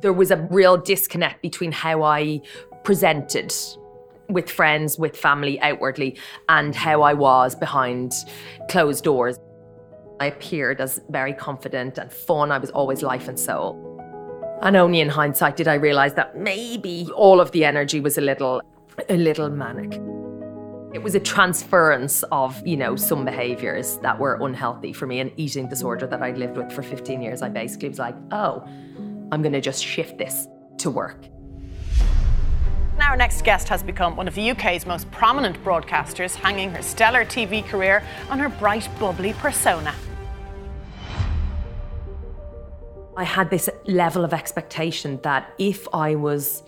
There was a real disconnect between how I presented with friends, with family outwardly, and how I was behind closed doors. I appeared as very confident and fun. I was always life and soul. And only in hindsight did I realize that maybe all of the energy was a little, a little manic. It was a transference of, you know, some behaviors that were unhealthy for me. An eating disorder that I'd lived with for 15 years. I basically was like, oh, I'm going to just shift this to work. Now our next guest has become one of the UK's most prominent broadcasters, hanging her stellar TV career on her bright, bubbly persona. I had this level of expectation that if I was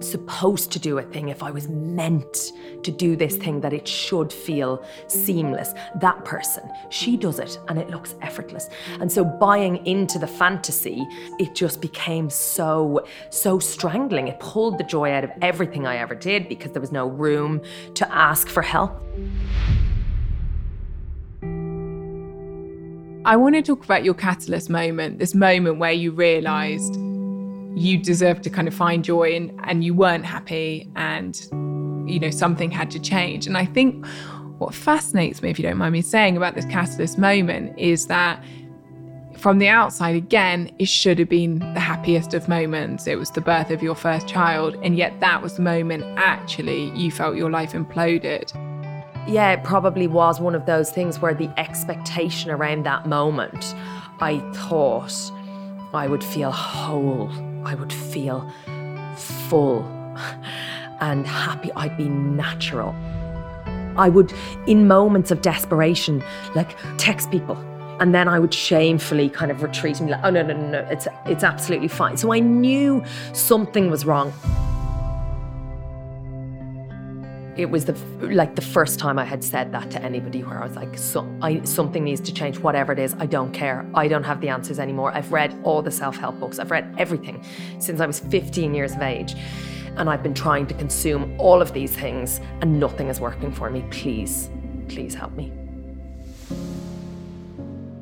supposed to do a thing, if I was meant to do this thing, that it should feel seamless. That person, she does it and it looks effortless. And so buying into the fantasy, it just became so, so strangling. It pulled the joy out of everything I ever did because there was no room to ask for help. I want to talk about your catalyst moment, this moment where you realized you deserved to kind of find joy and, and you weren't happy and you know something had to change. And i think what fascinates me if you don't mind me saying about this catalyst moment is that from the outside again it should have been the happiest of moments. It was the birth of your first child and yet that was the moment actually you felt your life imploded. Yeah it probably was one of those things where the expectation around that moment i thought i would feel whole I would feel full and happy. I'd be natural. I would, in moments of desperation, like text people. And then I would shamefully kind of retreat and be like, oh, no, no, no, no, it's, it's absolutely fine. So I knew something was wrong it was the like the first time I had said that to anybody where I was like, so, I, something needs to change, whatever it is. I don't care. I don't have the answers anymore. I've read all the self help books. I've read everything since I was 15 years of age, and I've been trying to consume all of these things, and nothing is working for me. Please, please help me.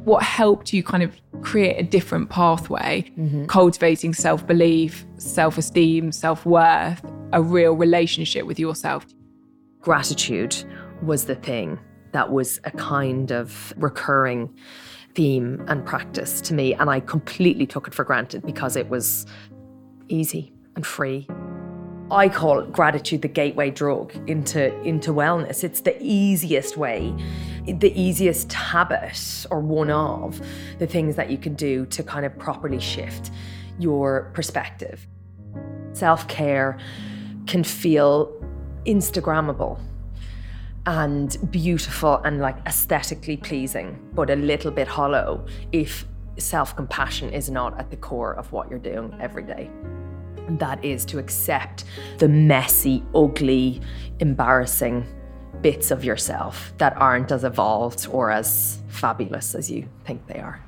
What helped you kind of create a different pathway, mm-hmm. cultivating self belief, self esteem, self worth, a real relationship with yourself? Gratitude was the thing that was a kind of recurring theme and practice to me. And I completely took it for granted because it was easy and free. I call gratitude the gateway drug into, into wellness. It's the easiest way, the easiest habit, or one of the things that you can do to kind of properly shift your perspective. Self care can feel Instagrammable and beautiful and like aesthetically pleasing, but a little bit hollow if self compassion is not at the core of what you're doing every day. And that is to accept the messy, ugly, embarrassing bits of yourself that aren't as evolved or as fabulous as you think they are.